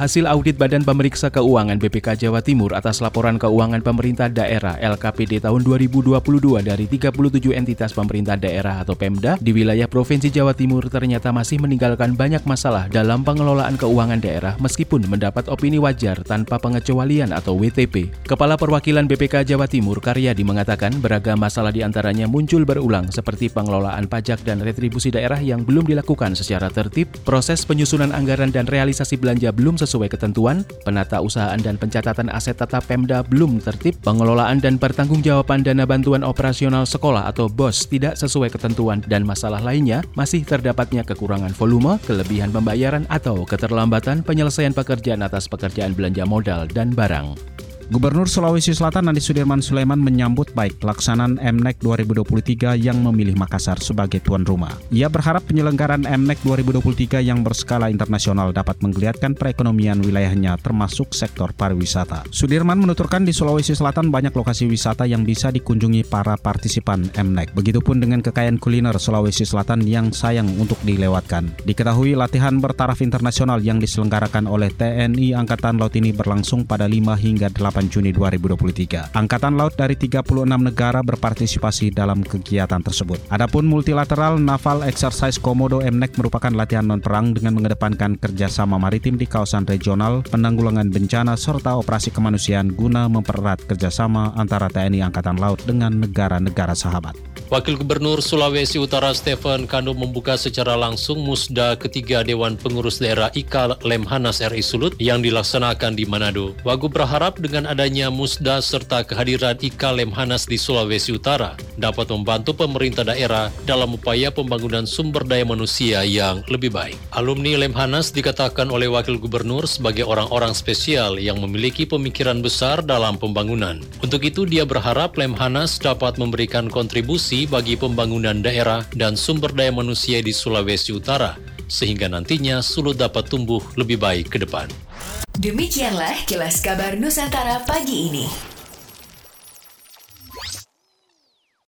Hasil audit Badan Pemeriksa Keuangan BPK Jawa Timur atas laporan keuangan pemerintah daerah LKPD tahun 2022 dari 37 entitas pemerintah daerah atau Pemda di wilayah Provinsi Jawa Timur ternyata masih meninggalkan banyak masalah dalam pengelolaan keuangan daerah meskipun mendapat opini wajar tanpa pengecualian atau WTP. Kepala Perwakilan BPK Jawa Timur Karyadi mengatakan beragam masalah di antaranya muncul berulang seperti pengelolaan pajak dan retribusi daerah yang belum dilakukan secara tertib, proses penyusunan anggaran dan realisasi belanja belum sesuai sesuai ketentuan, penata usahaan dan pencatatan aset tetap Pemda belum tertib, pengelolaan dan pertanggungjawaban dana bantuan operasional sekolah atau BOS tidak sesuai ketentuan dan masalah lainnya masih terdapatnya kekurangan volume, kelebihan pembayaran atau keterlambatan penyelesaian pekerjaan atas pekerjaan belanja modal dan barang. Gubernur Sulawesi Selatan Andi Sudirman Sulaiman menyambut baik pelaksanaan MNEC 2023 yang memilih Makassar sebagai tuan rumah. Ia berharap penyelenggaraan MNEC 2023 yang berskala internasional dapat menggeliatkan perekonomian wilayahnya termasuk sektor pariwisata. Sudirman menuturkan di Sulawesi Selatan banyak lokasi wisata yang bisa dikunjungi para partisipan MNEC. Begitupun dengan kekayaan kuliner Sulawesi Selatan yang sayang untuk dilewatkan. Diketahui latihan bertaraf internasional yang diselenggarakan oleh TNI Angkatan Laut ini berlangsung pada 5 hingga 8 Juni 2023. Angkatan Laut dari 36 negara berpartisipasi dalam kegiatan tersebut. Adapun multilateral Naval Exercise Komodo MNEC merupakan latihan non-perang dengan mengedepankan kerjasama maritim di kawasan regional, penanggulangan bencana, serta operasi kemanusiaan guna mempererat kerjasama antara TNI Angkatan Laut dengan negara-negara sahabat. Wakil Gubernur Sulawesi Utara Stephen Kando membuka secara langsung musda ketiga Dewan Pengurus Daerah IKA Lemhanas RI Sulut yang dilaksanakan di Manado. Wagub berharap dengan adanya musda serta kehadiran IKA Lemhanas di Sulawesi Utara dapat membantu pemerintah daerah dalam upaya pembangunan sumber daya manusia yang lebih baik. Alumni Lemhanas dikatakan oleh Wakil Gubernur sebagai orang-orang spesial yang memiliki pemikiran besar dalam pembangunan. Untuk itu dia berharap Lemhanas dapat memberikan kontribusi bagi pembangunan daerah dan sumber daya manusia di Sulawesi Utara, sehingga nantinya Sulut dapat tumbuh lebih baik ke depan. Demikianlah kilas kabar Nusantara pagi ini.